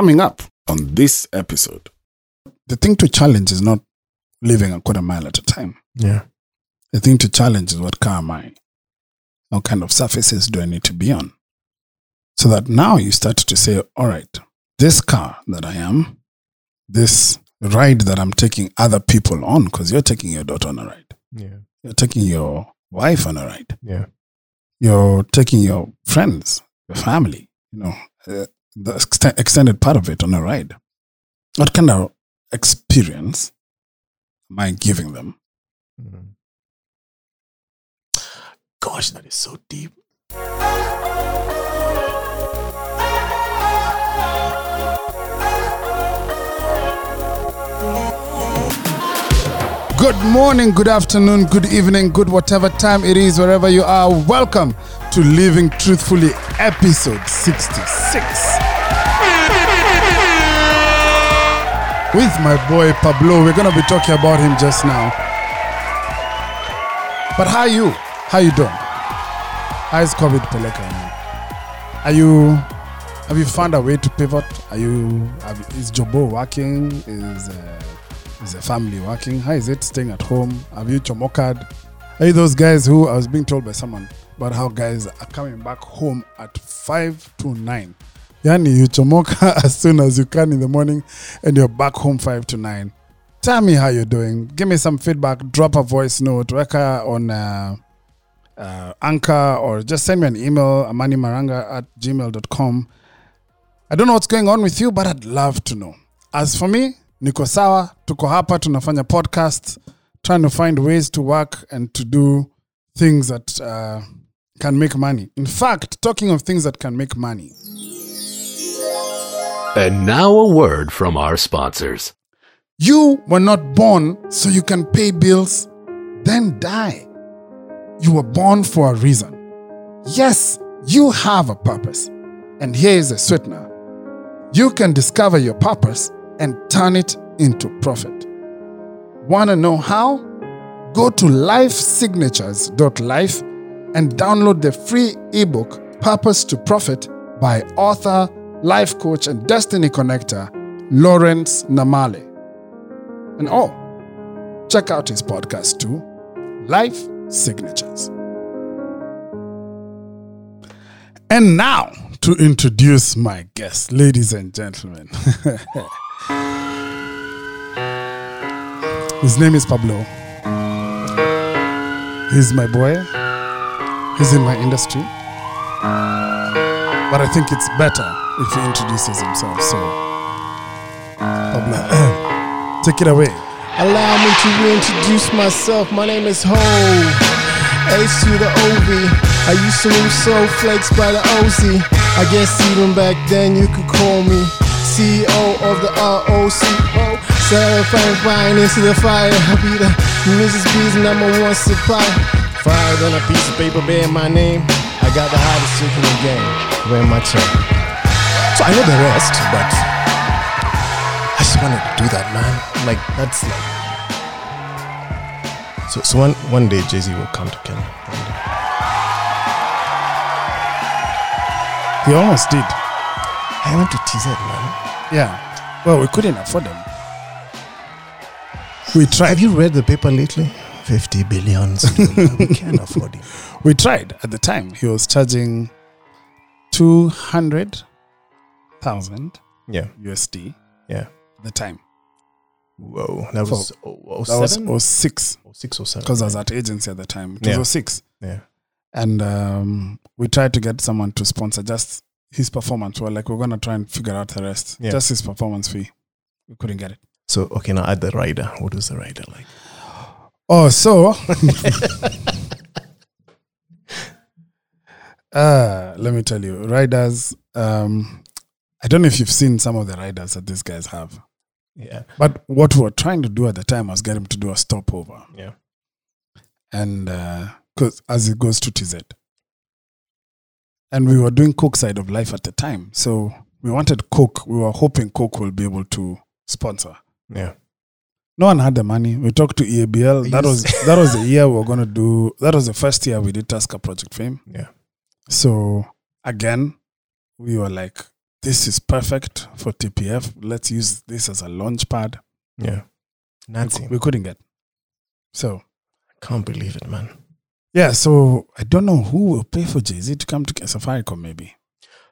Coming up on this episode, the thing to challenge is not living a quarter mile at a time. Yeah. The thing to challenge is what car am I? What kind of surfaces do I need to be on? So that now you start to say, all right, this car that I am, this ride that I'm taking other people on, because you're taking your daughter on a ride, Yeah. you're taking your wife on a ride, Yeah. you're taking your friends, your family, you know, uh, the ext- extended part of it on a ride. What kind of experience am I giving them? Mm. Gosh, that is so deep. Good morning, good afternoon, good evening, good whatever time it is, wherever you are. Welcome to Living Truthfully, episode 66. With my boy Pablo. We're to be talking about him just now. But how you? How you doing? How's COVID Peleka? Are you, have you found a way to pivot? Are you, have, is Jobo working? Is, uh, is the family working? How is it staying at home? Have you chomokad? Are you those guys who I was being told by someone about how guys are coming back home at 5 to 9 Yani you chomoka as soon as you can in the morning and you're back home 5 to 9 Tell me how you're doing. Give me some feedback. Drop a voice note. Weka on uh, uh, Anchor or just send me an email, amanimaranga at gmail.com. I don't know what's going on with you, but I'd love to know. As for me, niko sawa, tuko hapa, tunafanya podcast, trying to find ways to work and to do things that uh, can make money. In fact, talking of things that can make money, And now a word from our sponsors. you were not born so you can pay bills, then die. You were born for a reason. Yes, you have a purpose. And here is a sweetener. You can discover your purpose and turn it into profit. Want to know how? Go to lifesignatures.life and download the free ebook Purpose to Profit by author, life coach, and destiny connector Lawrence Namale. And oh, check out his podcast too, Life Signatures. And now to introduce my guest, ladies and gentlemen. His name is Pablo. He's my boy. He's in my industry. But I think it's better if he introduces himself. So, Pablo, take it away. Allow me to reintroduce myself. My name is Ho. H to the OV. I used to move soul flakes by the OZ. I guess even back then you could call me CEO of the ROCO. Certifying fine into the fire. I be the Mrs. B's number one supply. Fired on a piece of paper bearing my name. I got the hottest chick in the game. Wearing my chain. So I know the rest, but I just wanted to do that, man. Like that's like. So, so one one day Jay Z will come to Kenya. One day. He almost did. I went to TZ, man. Yeah. Well, we couldn't afford them. We tried. Have you read the paper lately? Fifty billions. we can't afford it. We tried at the time. He was charging 200,000 Yeah, USD yeah. at the time. Whoa, that For- was oh, oh, That was seven? 06 Oh, six or seven. because I was at agency at the time. It was 06. yeah. And um, we tried to get someone to sponsor just his performance. We're like, we're going to try and figure out the rest. Yeah. Just his performance fee. We couldn't get it. So okay, now add the rider. What was the rider like? Oh, so uh, let me tell you, riders. Um, I don't know if you've seen some of the riders that these guys have, Yeah, but what we were trying to do at the time was get him to do a stopover, yeah. and because as it goes to TZ, and we were doing Coke side of life at the time, so we wanted Coke. We were hoping Coke will be able to sponsor. Yeah. No one had the money. We talked to EABL. That was that was the year we were gonna do. That was the first year we did Tasker Project Fame. Yeah. So again, we were like, this is perfect for TPF. Let's use this as a launch pad. Yeah. We, we couldn't get. So I Can't believe it, man. yeah, so I don't know who will pay for Jay Z to come to Safaricom. Maybe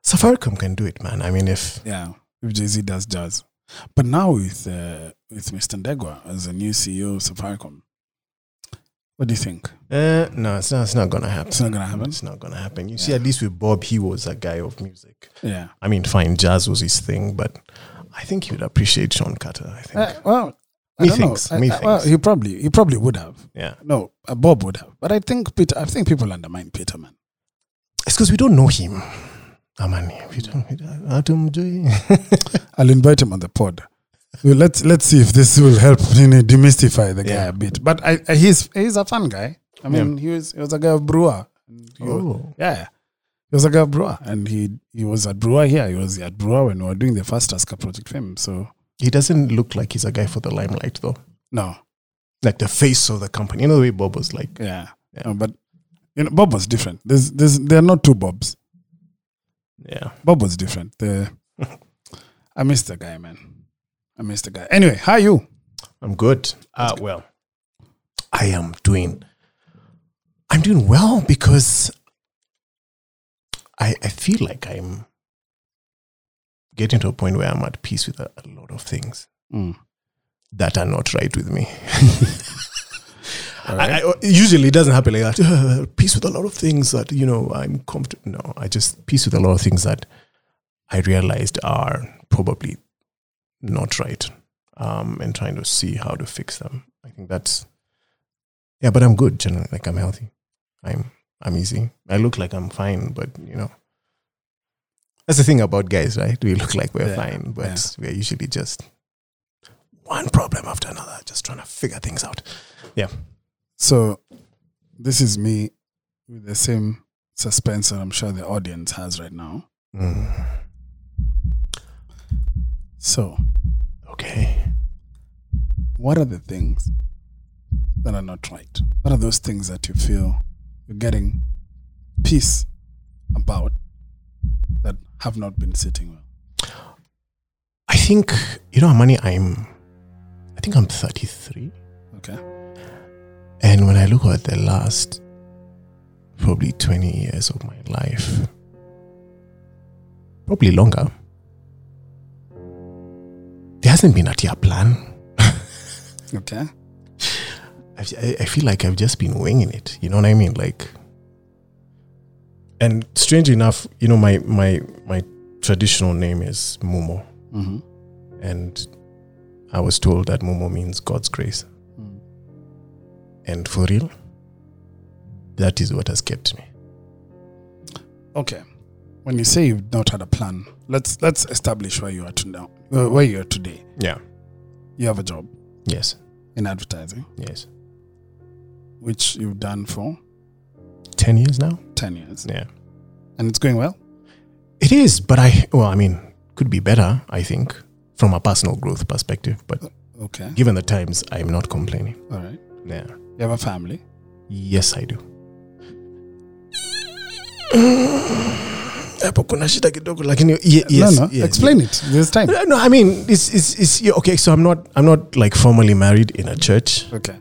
Safaricom can do it, man. I mean, if yeah, if Jay Z does jazz, but now with uh, with Mr. Ndegwa as a new CEO of Safaricom, what do you think? uh, no, it's not. It's not gonna happen. It's not gonna happen? It's not gonna happen. You see, at least with Bob, he was a guy of music. Yeah. I mean, fine, jazz was his thing, but I think he would appreciate Sean Carter. I think. Uh, well, I don't Methinks, know. I- I- well, he probably he probably would have. yeah, No, uh, Bob would have. But I think Peter. I think people undermine Peter, man. it's because we don't know him. Amani, we don't. We don't I'll invite him on the pod. Well, let's let's see if this will help you know, demystify the guy Yeah. a bit. But I, I he's he's a fun guy. I mean, he was he was a guy of Brewer. And he was- oh, Yeah, he was a guy of Brewer, and he he was at Brewer here. He was at Brewer when we were doing the first Tasker project film. So he doesn't look like he's a guy for the limelight, though. no, Like the face of the company. You know the way Bob was like. yeah, Yeah. No, but you know, Bob was different. There's there's there are not two Bobs. Yeah. Bob was different. The I miss the guy, man. I miss the guy. Anyway, how are you? I'm good. Uh, well, I am doing. I'm doing well because I I feel like I'm getting to a point where I'm at peace with a, a lot of things Mm. that are not right with me. Right. I, I, usually it doesn't happen like that. "Uh, peace with a lot of things that you know I'm comfortable. No, I just peace with a lot of things that I realized are probably not right, um, and trying to see how to fix them. I think that's yeah, but I'm good generally. Like I'm healthy. I'm I'm easy. I look like I'm fine, but you know. That's the thing about guys, right? We look like we're Yeah, fine, but yeah. we're usually just one problem after another, just trying to figure things out. So, this is me with the same suspense that I'm sure the audience has right now. Mm. So, Okay. what are the things that are not right? What are those things that you feel you're getting peace about that have not been sitting well? I think you know, Amani. I'm. I think I'm 33, Okay. And when I look at the last probably 20 years of my life, probably longer, there hasn't been a clear plan. Okay. I, I- feel like I've just been winging it. You know what I mean? Like, and strange enough, you know, my my my traditional name is Mumo, Mm-hmm. and I was told that Mumo means God's grace. And for real, that is what has kept me. Okay. When you say you've not had a plan, let's let's establish where you are to now. uh, Where you are today. Yeah. You have a job Yes. in advertising, Yes. which you've done for 10 years now? ten years, Yeah. and it's going well. It is, but I, well, I mean, could be better, I think, from a personal growth perspective. But Okay. given the times, I'm not complaining. All right. Yeah. You have a family. Yes, I do. Hapo kuna shida kidogo lakini yes, no, no. yeah, Explain it. There's time. No, I mean it's it's it's yeah, okay. So I'm not I'm not like formally married in a church. Okay.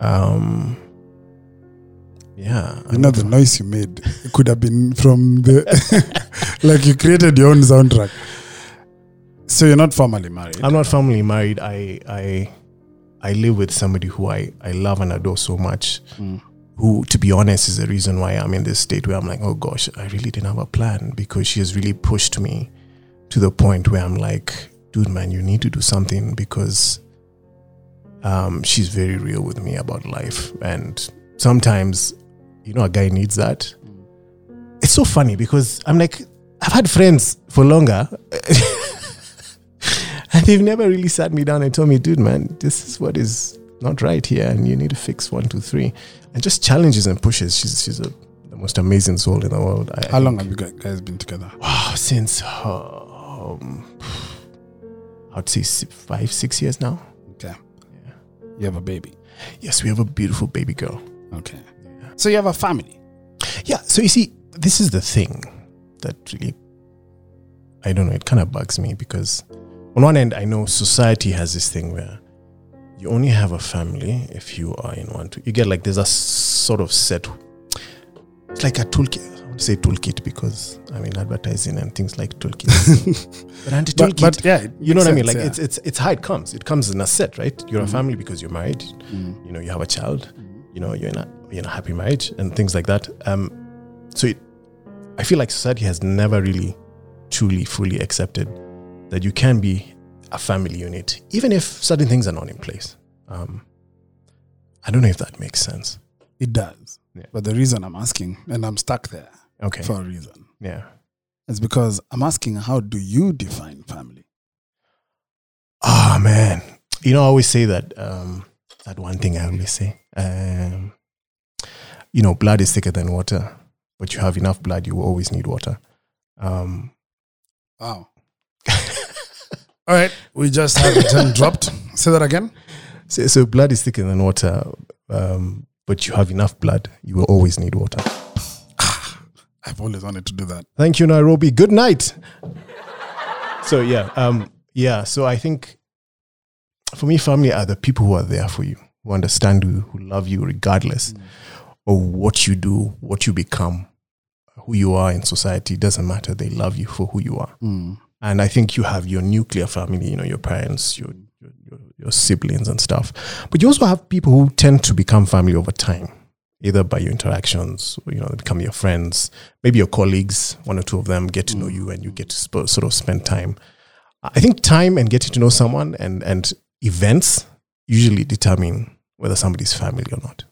Um, yeah, You know the noise you made it could have been from the like you created your own soundtrack. So you're not formally married. I'm not formally married. I I I live with somebody who I I love and adore so much. Mm. Who, to be honest, is the reason why I'm in this state where I'm like, oh gosh, I really didn't have a plan because she has really pushed me to the point where I'm like, dude, man, you need to do something because um, she's very real with me about life. And sometimes, you know, a guy needs that. It's so funny because I'm like, I've had friends for longer. they've never really sat me down and told me, dude, man, this is what is not right here, and you need to fix one, two, three, and just challenges and pushes. She's she's a, the most amazing soul in the world. I, How long have you guys- been together? Wow, since um, I'd say five, six years now. Okay. Yeah. You have a baby. Yes, we have a beautiful baby girl. Okay. So you have a family. Yeah. So you see, this is the thing that really I don't know, it kind of bugs me because on one end, I know society has this thing where you only have a family if you are in one. You get like there's a sort of set. It's like a toolkit. I to say toolkit because I mean advertising and things like toolkits. but anti But, toolkit, but yeah, it you know what I mean? Like yeah. it's it's it's how it comes. It comes in a set, right? You're a Mhm. family because you're married. Mm. You know, you have a child. You know, you're in a you're in a happy marriage and things like that. Um, so it, I feel like society has never really, truly, fully accepted that you can be a family unit, even if certain things are not in place. Um, I don't know if that makes sense. It does. Yeah. But the reason I'm asking, and I'm stuck there Okay. for a reason, yeah. is because I'm asking, how do you define family? Ah man, you know I always say that um, that one thing I always say. Um, you know, blood is thicker than water, but you have enough blood, you will always need water. Um, Wow. All right, we just had the term dropped. Say that again. so, so blood is thicker than water, um, but you have enough blood, you will always need water. I've always wanted to do that. Thank you, Nairobi. Good night. so yeah, um, yeah. So I think for me, family are the people who are there for you, who understand you, who love you regardless of what you do, what you become, who you are in society. It doesn't matter. They love you for who you are. Mm. And I think you have your nuclear family, you know, your parents, your, your, your, siblings and stuff. But you also have people who tend to become family over time, either by your interactions, or, you know, they become your friends, maybe your colleagues, one or two of them get to know mm. you and you get to sp- sort of spend time. I think time and getting to know someone and, and events usually determine whether somebody's family or not.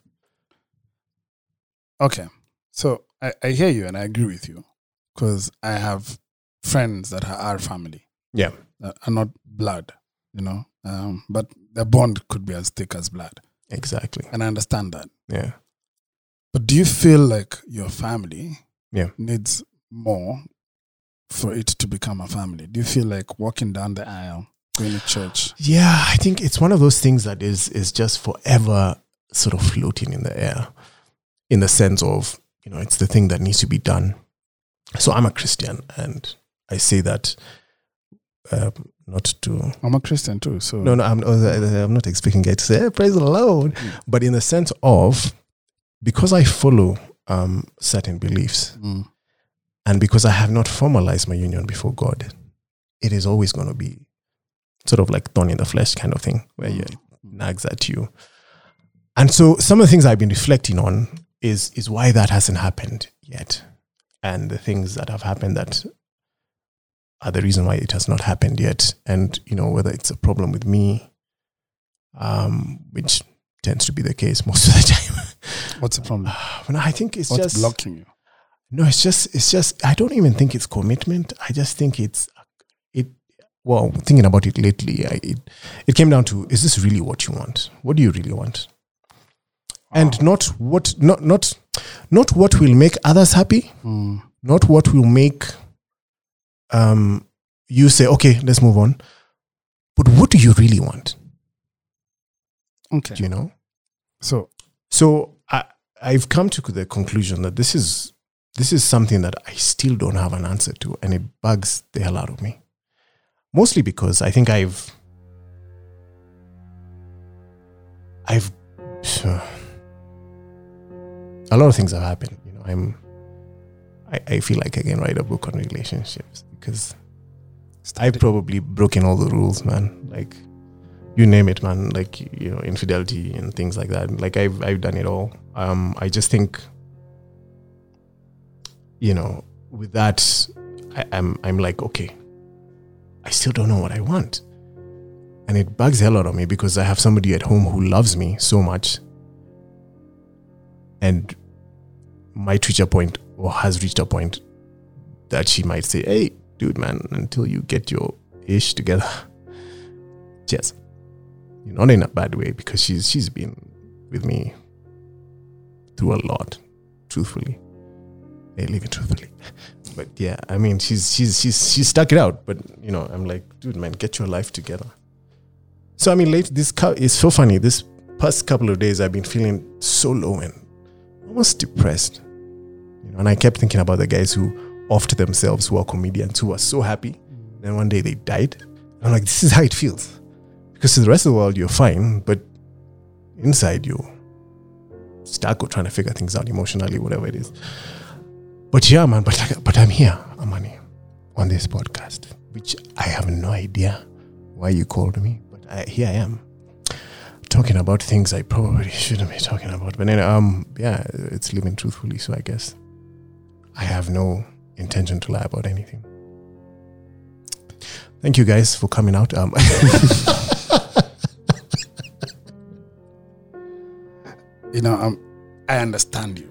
Okay. So I, I hear you and I agree with you because I have friends that are our family Yeah. are not blood, you know, um, but the bond could be as thick as blood. Exactly. And I understand that. Yeah. But do you feel like your family Yeah. needs more for it to become a family? Do you feel like walking down the aisle, going to church? Yeah, I think it's one of those things that is is just forever sort of floating in the air, in the sense of you know it's the thing that needs to be done. So I'm a Christian, and I say that um, not to I'm a Christian too, so no no I'm I'm not expecting guys to say hey, praise the Lord, Mm. but in the sense of because I follow um, certain beliefs Mm. and because I have not formalized my union before God, it is always going to be sort of like thorn in the flesh kind of thing where it nags at you. And so some of the things I've been reflecting on is is why that hasn't happened yet. And the things that have happened that are the reason why it has not happened yet. And, you know, whether it's a problem with me, um, which tends to be the case most of the time. What's the problem? But I think it's What's just blocking you? no, it's just it's just I don't even think it's commitment. I just think it's it. Well, thinking about it lately, I, it it came down to: is this really what you want? What do you really want? And not what not not not what will make others happy. Mm. Not what will make um you say, okay, let's move on. But what do you really want? Okay. Do you know? So So I, I've come to the conclusion that this is this is something that I still don't have an answer to, and it bugs the hell out of me. Mostly because I think I've I've a lot of things have happened. You know, I'm I, I feel like I can write a book on relationships because I've probably broken all the rules, man. Like you name it, man. Like you know, infidelity and things like that. Like I've I've done it all. Um, I just think, you know, with that, I, I'm I'm like, okay, I still don't know what I want, and it bugs hell out of me because I have somebody at home who loves me so much, and reach a point or has reached a point that she might say, "Hey, dude, man, until you get your ish together, cheers." You know, not in a bad way because she's she's been with me through a lot truthfully. Hey leave it truthfully. But yeah i mean she's she's she's she's stuck it out. But you know i'm like dude man get your life together. So i mean late this cou- it's so funny. This past couple of days i've been feeling so low and almost depressed. You know and i kept thinking about the guys who offed themselves who are comedians who are so happy Then one day they died. I'm like, this is how it feels. Because to the rest of the world, you're fine, but inside you're stuck or trying to figure things out emotionally, whatever it is. But yeah, man, but, like, but I'm here, Amani, on this podcast, which I have no idea why you called me, but I, here I am talking about things I probably shouldn't be talking about. But then, um, yeah, it's living truthfully. So I guess I have no intention to lie about anything. Thank you guys for coming out. Um, you know, um, I understand you.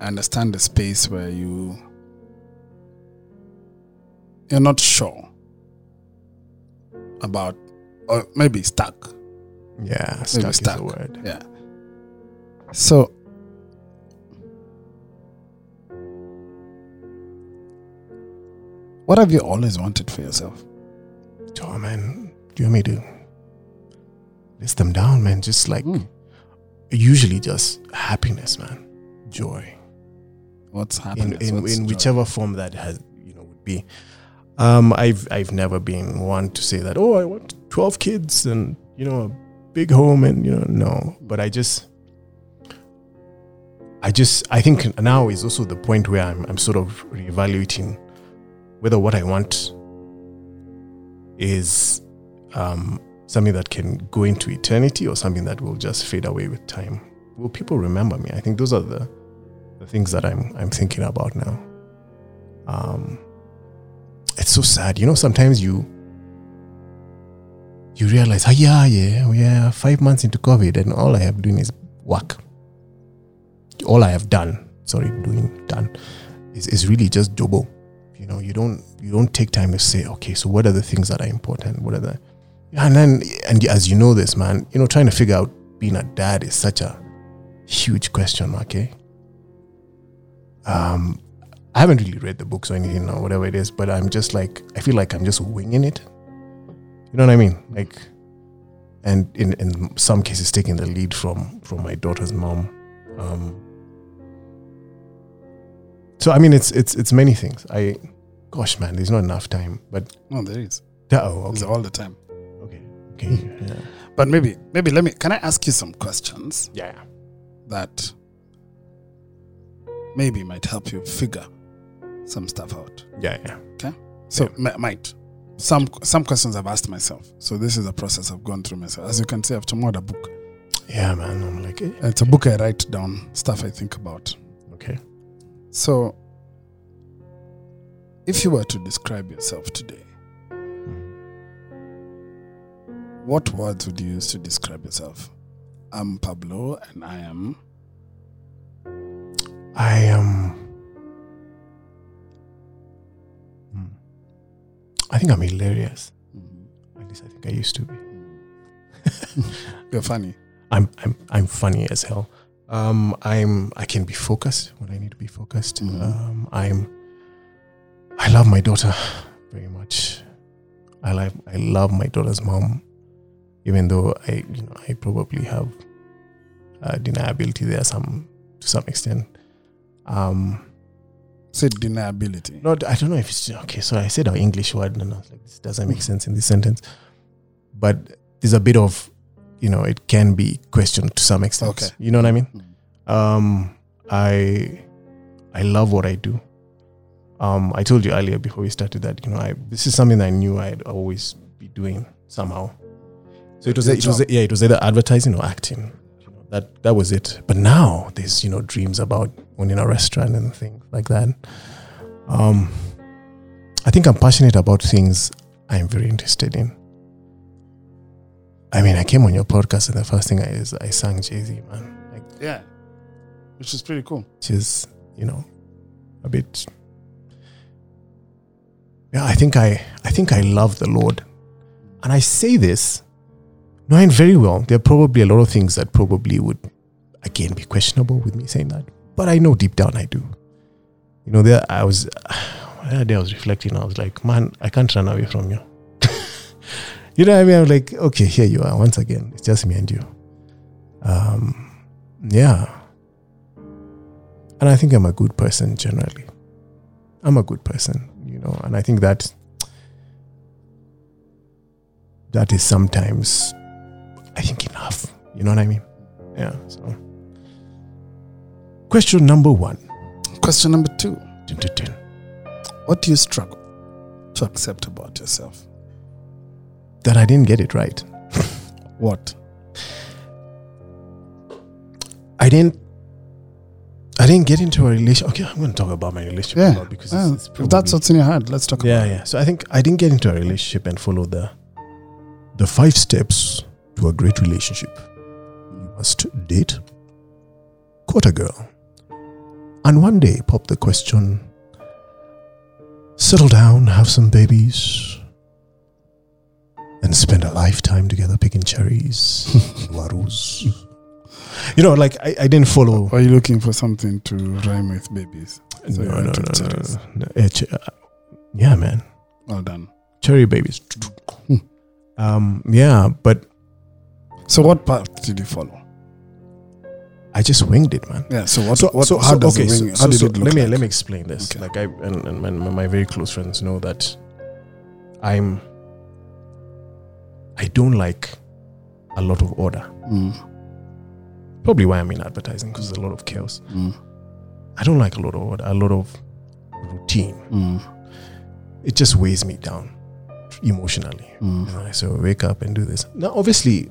I understand the space where you you're not sure about, or maybe stuck. yeah, Maybe stuck is the word. Yeah. So, what have you always wanted for yourself? Oh man, do you want me to list them down, man? Just like Mm. usually just happiness, man, joy. What's in happiness? in, What's in whichever form that has you know would be. Um, I've I've never been one to say that. Oh, I want twelve kids and you know a big home and you know no. But I just, I just I think now is also the point where I'm I'm sort of reevaluating whether what I want is um, something that can go into eternity or something that will just fade away with time. Will people remember me? I think those are the the things that I'm I'm thinking about now. Um, it's so sad, you know. Sometimes you you realize, oh yeah, yeah, we are five months into COVID, and all I have doing is work. All I have done, sorry, doing done, is is really just jobo. You know, you don't you don't take time to say, okay, so what are the things that are important? What are the and then and as you know this, man, you know, trying to figure out being a dad is such a huge question mark, eh? um I haven't really read the books or anything or whatever it is, but I'm just like I feel like I'm just winging it. You know what I mean? Like and in, in some cases taking the lead from from my daughter's mom. Um so I mean it's it's it's many things. I gosh man, there's not enough time. But no, there is. oh It's okay. all the time. Okay. Okay. Yeah. But maybe, maybe let me. Can I ask you some questions Yeah. that maybe might help you figure some stuff out? Yeah, yeah. Okay. So mi- might some some questions I've asked myself. So this is a process I've gone through myself. As you can see, I've tomorrowed a book. Yeah, man. I'm like, eh, It's a book I write down stuff I think about. okay. So, if you were to describe yourself today, what words would you use to describe yourself? I'm Pablo, and I am. I am. Hmm. I think I'm hilarious. At least I think I used to be. You're funny. I'm I'm I'm funny as hell. Um, I'm I can be focused when I need to be focused. Mhm. Um, I'm I love my daughter very much. I like I love my daughter's mom, even though I you know I probably have uh, deniability there some to some extent. Um, Say deniability. not I don't know if it's okay. So I said our English word and I was like, this doesn't make sense in this sentence. But there's a bit of, you know, it can be questioned to some extent. Okay. You know what I mean? Mm. Um, I I love what I do. Um, I told you earlier before we started that you know I this is something I knew I'd always be doing somehow. So it was it was yeah it was either advertising or acting. That that was it. But now there's you know dreams about owning a restaurant and things like that. Um, I think I'm passionate about things I'm very interested in. I mean, I came on your podcast and the first thing I is I sang Jay Z, man. Like Yeah. Which is pretty cool. which is you know a bit yeah i think i i think i love the lord and i say this knowing very well there are probably a lot of things that probably would again be questionable with me saying that but i know deep down i do you know there i was the other day i was reflecting i was like man i can't run away from you you know what i mean i'm like okay here you are once again it's just me and you um yeah and I think I'm a good person generally. I'm a good person, you know, and I think that that is sometimes, I think, enough. You know what I mean? Yeah. So, question number one. Question number two Dun, dun, dun. What do you struggle to accept about yourself? That I didn't get it right. What? I didn't. I didn't get into a relationship. Okay, I'm going to talk about my relationship Yeah. because Well, it's, it's that's what's in your head, let's talk yeah, about yeah. So I think I didn't get into a relationship and follow the the five steps to a great relationship. You must date, court a girl, and one day pop the question: settle down, have some babies, and spend a lifetime together picking cherries, warus. You know, like I, I didn't follow. Are you looking for something to rhyme with babies? So no, no, no, no, no, no. Eh, uh, Yeah, man. Well done. cherry babies. Um, yeah, but So what path did you follow? I just winged it, man. Yeah. So what? So, what so how so, does okay, it so. How did it look let me like? let me explain this. Okay. Like I and, and my, my very close friends know that I'm I don't like a lot of order. Mm, Probably why I'm in advertising because there's a lot of chaos. mm, I don't like a lot of order, a lot of routine. mm, It just weighs me down emotionally. mm, You know, so wake up and do this. Now, obviously,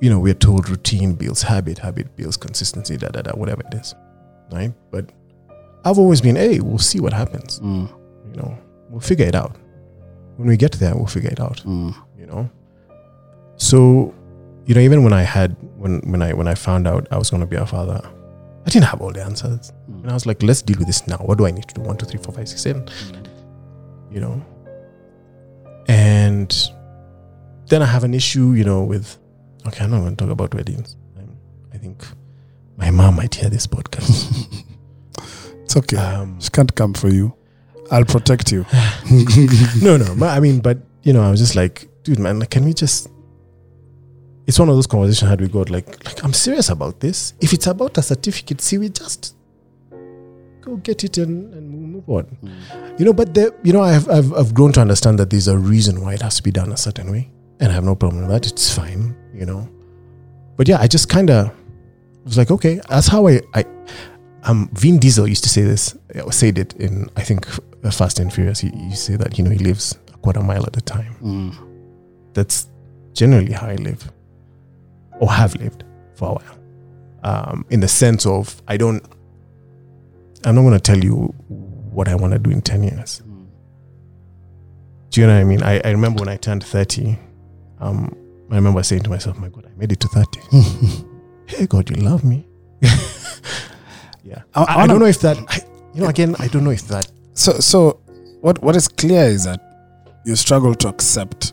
you know, we're told routine builds habit, habit builds consistency, da da da, whatever it is, right? But I've always been, hey, we'll see what happens. mm, You know, we'll figure it out. When we get there, we'll figure it out. mm, You know, so you know, even when I had when when I when I found out I was going to be a father, I didn't have all the answers, mm. and I was like, let's deal with this now. What do I need to do? One, two, three, four, five, six, seven you know. And then I have an issue, you know, with okay, I'm not going to talk about weddings. I'm, I think my mom might hear this podcast. It's okay. Um, she can't come for you. I'll protect you. no, no, but I mean, but you know, I was just like, dude, man, like, can we just? It's one of those conversations I had with God. Like, like I'm serious about this. If it's about a certificate, see, we just go get it and, and move on. You know, but the, you know, I've, I've I've grown to understand that there's a reason why it has to be done a certain way, and I have no problem with that. It's fine, you know. But yeah, I just kind of was like, okay, that's how I I um Vin Diesel used to say this, or said it in I think uh, Fast and Furious. He used say that you know he lives a quarter mile at a time. Mm, That's generally how I live, or have lived for a while. Um, in the sense of I don't. I'm not going to tell you what I want to do in ten years. mm, Do you know what I mean? I, I remember when I turned 30, um, I remember saying to myself, my God, I made it to 30. hey, God, you love me. yeah. I- I I, I don't know if that, I, you know, again, I don't know if that, So, so what what is clear is that you struggle to accept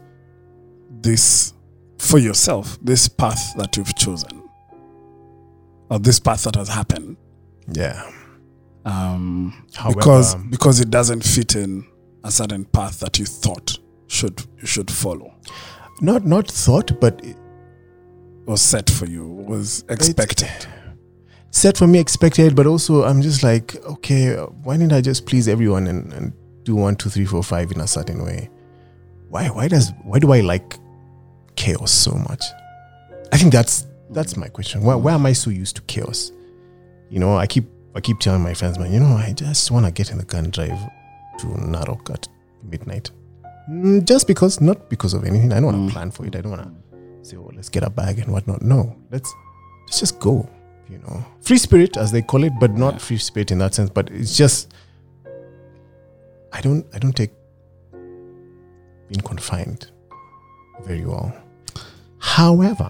this for yourself, this path that you've chosen, or this path that has happened, yeah. um, However, because because it doesn't fit in a certain path that you thought should you should follow, not, not thought, but it- was set for you, was expected. set for me expected, but also I'm just like, okay, why didn't I just please everyone and, and do one, two, three, four, five in a certain way? Why, why does, why do I like chaos so much? I think that's, that's my question. Why, why am I so used to chaos? You know, I keep, I keep telling my friends, man, you know, I just want to get in the car and drive to Narok at midnight. Mm, Just because, not because of anything. I don't want Mm. to plan for it. I don't want to say, oh, let's get a bag and whatnot. No, let's, let's just go you know free spirit as they call it but not Yeah. free spirit in that sense but it's just i don't i don't take being confined very well however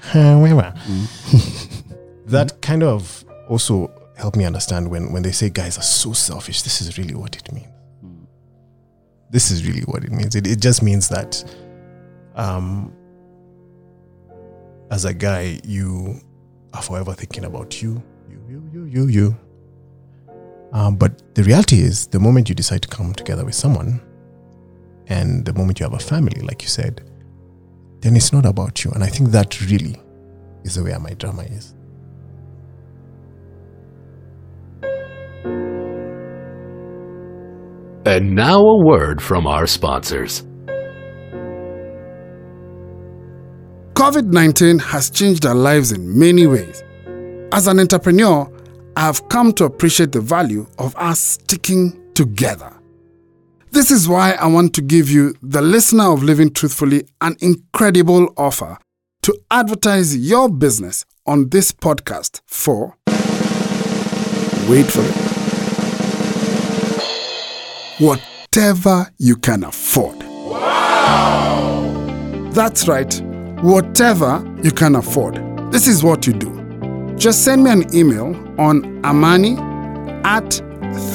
however that kind of also helped me understand when when they say guys are so selfish this is really what it means. This is really what it means. It, it just means that um as a guy you are forever thinking about you, you, you, you, you, you. Um, but the reality is, the moment you decide to come together with someone, and the moment you have a family, like you said, then it's not about you. And I think that really is the way my drama is. And now a word from our sponsors. COVID 19 has changed our lives in many ways. As an entrepreneur, I have come to appreciate the value of us sticking together. This is why I want to give you, the listener of Living Truthfully, an incredible offer to advertise your business on this podcast for. Wait for it. Whatever you can afford. Wow! That's right, whatever you can afford. This is what you do. Just send me an email on amani at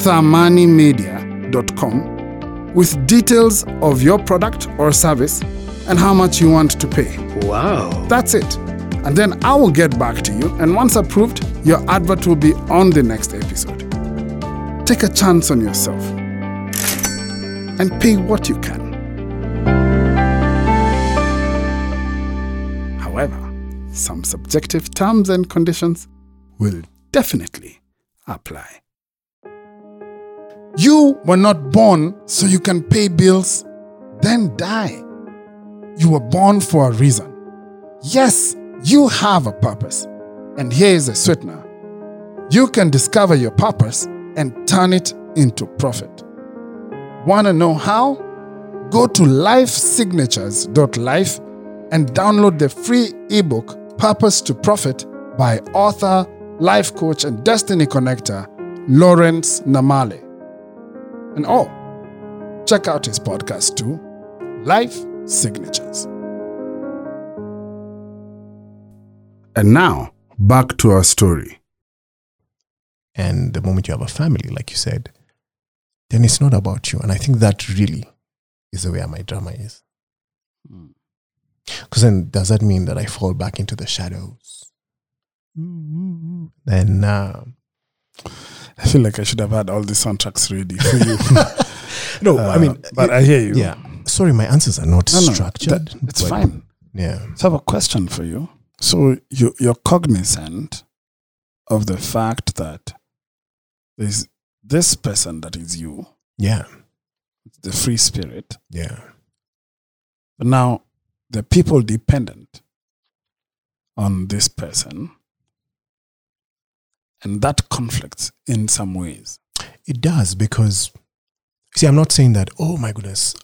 thamanimedia.com with details of your product or service and how much you want to pay. Wow. That's it. And then I will get back to you, and once approved, your advert will be on the next episode. Take a chance on yourself and pay what you can. However, some subjective terms and conditions will definitely apply. You were not born so you can pay bills, then die. You were born for a reason. Yes, you have a purpose. And here is a sweetener. You can discover your purpose and turn it into profit. Want to know how? Go to lifesignatures.life and download the free ebook Purpose to Profit by author, life coach, and destiny connector Lawrence Namale. And all. check out his podcast too Life Signatures. And now, back to our story. And the moment you have a family, like you said, then it's not about you. And I think that really is the way my drama is. Hmm. Because then does that mean that I fall back into the shadows? Hmm, hmm, then uh, I feel like I should have had all the soundtracks ready for you. no, Uh, I mean, but it- I hear you. yeah. Sorry, my answers are not No, no, structured. that- it's fine. Yeah. So I have a question for you. So you, you're cognizant of the fact that there's this person that is you, Yeah. the free spirit, Yeah. but now the people dependent on this person, and that conflicts in some ways. It does because, see, I'm not saying that, oh my goodness.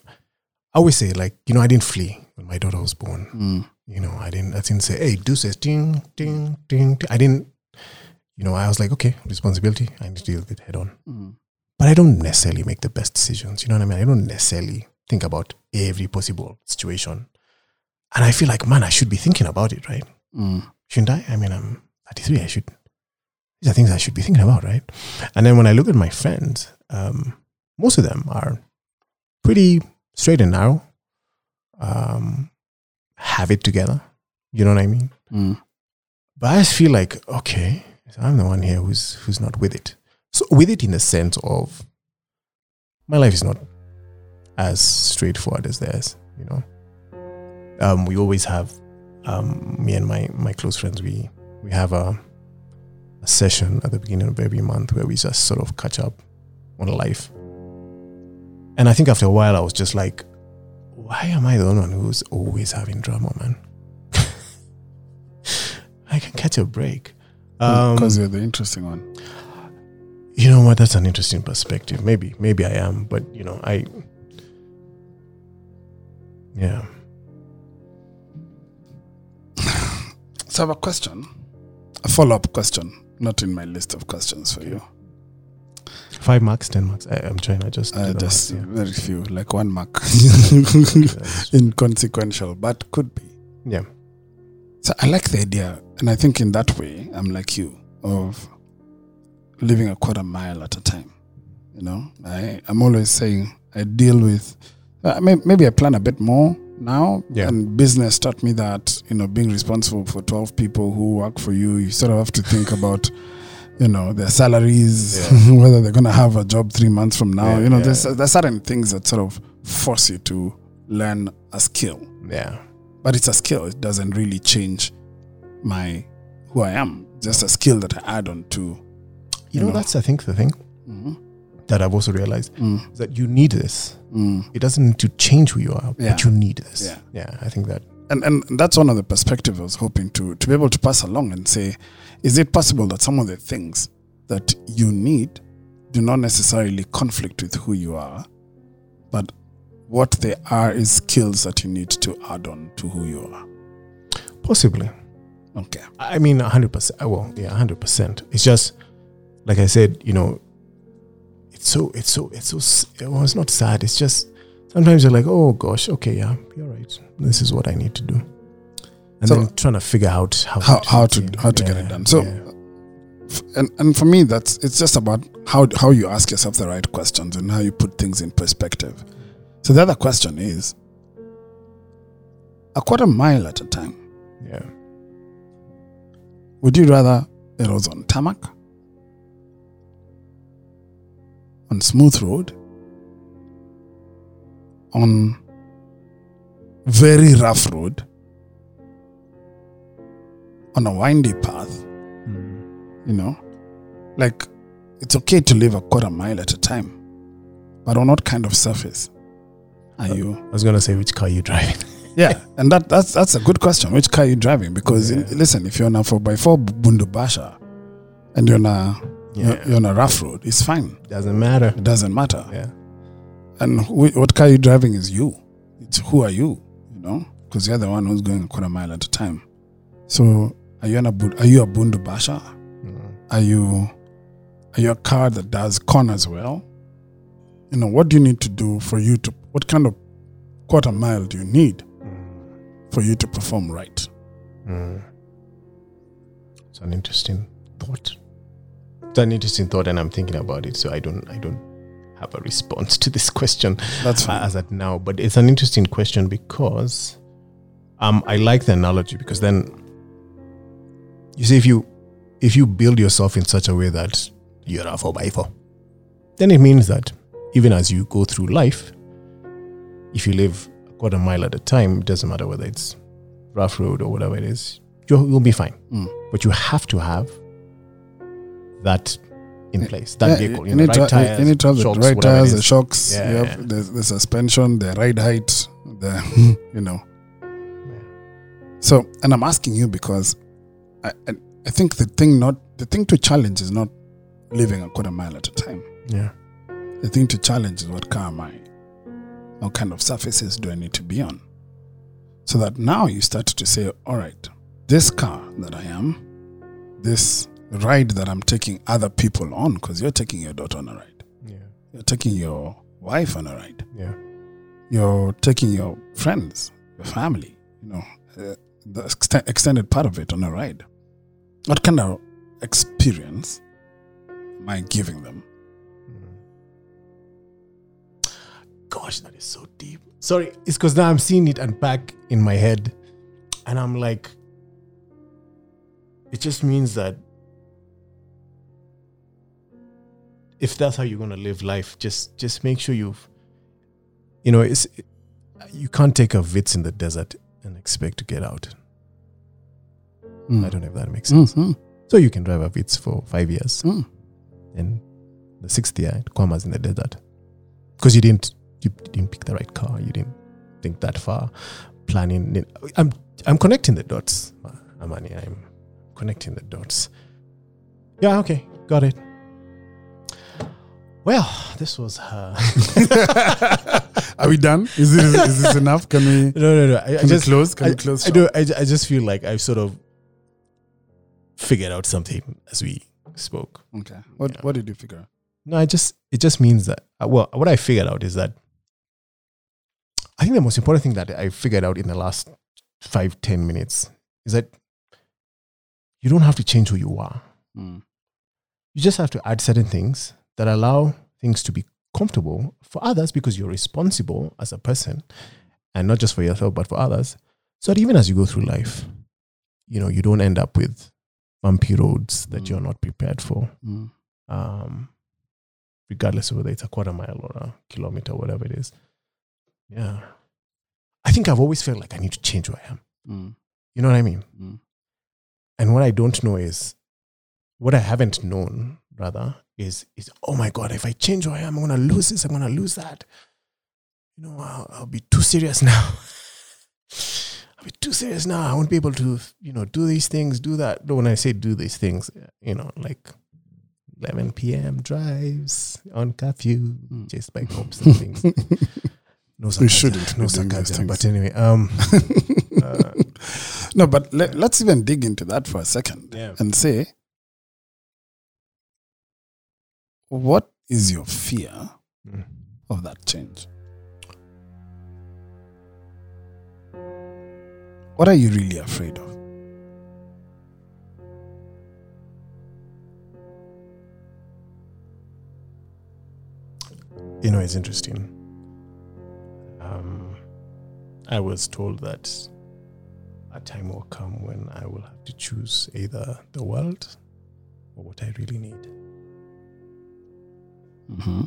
I always say, like, you know, I didn't flee when my daughter was born. You know, I didn't, I didn't say, hey, do this, ding, ding, ding, ding. I didn't, you know, I was like, okay, responsibility. I need to deal with it head on. Mm. But I don't necessarily make the best decisions. You know what I mean? I don't necessarily think about every possible situation. And I feel like, man, I should be thinking about it, right? Mm. shouldn't I? I mean, I'm 33. I should. These are things I should be thinking about, right? And then when I look at my friends, um, most of them are pretty straight and narrow, um, have it together. You know what I mean? Mm. But I just feel like, okay, I'm the one here who's who's not with it. So with it in the sense of my life is not as straightforward as theirs. You know, um, we always have um, me and my my close friends. We we have a a session at the beginning of every month where we just sort of catch up on life. And I think after a while, I was just like, why am I the only one who's always having drama, man? I can catch a break. Um, Because you're the interesting one. you know what? That's an interesting perspective. Maybe, maybe I am, but you know, I, yeah, So I have a question, a follow up question, not in my list of questions for you. five marks, ten marks. I, I'm trying to just, Uh, just maths, very few, like one mark, yeah. That's- inconsequential, but could be. yeah, So I like the idea, and I think in that way, I'm like you of living a quarter mile at a time. You know, I I'm always saying I deal with. Uh, maybe I plan a bit more now, Yeah. and business taught me that you know being responsible for twelve people who work for you, you sort of have to think about. You know their salaries, whether they're gonna have a job three months from now. Yeah, you know, yeah. there's there's certain things that sort of force you to learn a skill yeah, but it's a skill. It doesn't really change my who I am. Just a skill that I add on to. you know, know. that's I think the thing Mhm. That I've also realized Mm, is that you need this. mm. It doesn't need to change who you are, Yeah. but you need this. Yeah. yeah. I think that and and that's one of the perspectives I was hoping to to be able to pass along and say, is it possible that some of the things that you need do not necessarily conflict with who you are, but what they are is skills that you need to add on to who you are. Possibly. Okay. I mean, 100%. uh, Well, yeah, 100%. It's just, like I said, you know, it's so, it's so, it's so, well, it's not sad. It's just, sometimes you're like, oh gosh, okay, yeah, you're right. This is what I need to do. And So- then trying to figure out how, How- to, how to- yeah, to get it done. So- yeah. F- And and for me, that's it's just about how how you ask yourself the right questions and how you put things in perspective. So the other question is, a quarter mile at a time. yeah. Would you rather it was on tarmac, on smooth road, on very rough road, on a windy path? Hmm. You know, like it's okay to live a quarter mile at a time, but on what kind of surface are uh, you? I was going to say, which car you driving? Yeah, and that that's that's a good question. Which car are you driving? Because in- listen, if you're on a four by four Bundubasha and you're on a you're, you're on a rough road, it's fine. Doesn't matter. It doesn't matter. Yeah. And wh- what car you're driving is you. It's who are you? You know, because you're the one who's going a quarter mile at a time. So are you on a Bu- are you a Bundubasha? Mm. Are you are you a car that does corners well? You know, what do you need to do for you to what kind of quarter mile do you need for you to perform right? Mm. It's an interesting thought. It's an interesting thought, and I'm thinking about it. So I don't, I don't have a response to this question That's fine. as at now. But it's an interesting question because, um, I like the analogy because then, you see, if you, if you build yourself in such a way that you're a four by four, then it means that even as you go through life, if you live a quarter mile at a time, it doesn't matter whether it's rough road or whatever it is, you'll, you'll be fine. Mm. But you have to have that in place, that Yeah, vehicle, you, you know, need to, right tires, you need to have the shocks, right tires, the shocks, Yeah, you have yeah. the, the suspension, the ride height, the you know. So, and I'm asking you because I, I I think the thing not the thing to challenge is not living a quarter mile at a time. Yeah. The thing to challenge is what car am I? What kind of surfaces do I need to be on? So that now you start to say, all right, this car that I am, this ride that I'm taking other people on, because you're taking your daughter on a ride, Yeah. you're taking your wife on a ride, Yeah. you're taking your friends, your family, you know, uh, the ext- extended part of it on a ride. What kind of experience am I giving them? Gosh, that is so deep. Sorry, it's because now I'm seeing it unpack in my head, and I'm like, it just means that if that's how you're gonna live life, just just make sure you've, you know, it's you can't take a Vitz in the desert and expect to get out. I don't know if that makes sense. Mhm. So you can drive a Vitz for five years, Mm. and the sixth year it comes in the desert because you didn't you didn't pick the right car. You didn't think that far. Planning. I'm I'm connecting the dots, Amani. I'm connecting the dots. Yeah. Okay. Got it. Well, this was uh, Are we done? Is this, is this enough? Can we, no, no, no. I, I can just we close? Can I, we close? I shop? do. I, I just feel like I've sort of figured out something as we spoke. Okay. What, Yeah. what did you figure out? No, I just it just means that uh, well, what I figured out is that I think the most important thing that I figured out in the last five ten minutes is that you don't have to change who you are. Mm. You just have to add certain things that allow things to be comfortable for others because you're responsible as a person, and not just for yourself but for others. So that even as you go through life, you know you don't end up with bumpy roads that Mm. you're not prepared for Mm. um, regardless of whether it's a quarter mile or a kilometer, whatever it is. Yeah. I think I've always felt like I need to change who I am. Mm. You know what I mean? Mm. And what I don't know is, what I haven't known, rather, is, is oh my God, if I change who I am, I'm going to lose this, I'm going to lose that. You know, I'll, I'll be too serious now. i'll be too serious now. I won't be able to, you know, do these things, do that. When I say do these things, you know, like 11 p.m. drives on curfew, chased by cops and things. No We shouldn't no be doing these sarcasm. But anyway, um, uh, No, but let, let's even dig into that for a second Yeah. and say, what is your fear Mm. of that change? What are you really afraid of? you know, it's interesting. Um, I was told that a time will come when I will have to choose either the world or what I really need. Mm-hmm.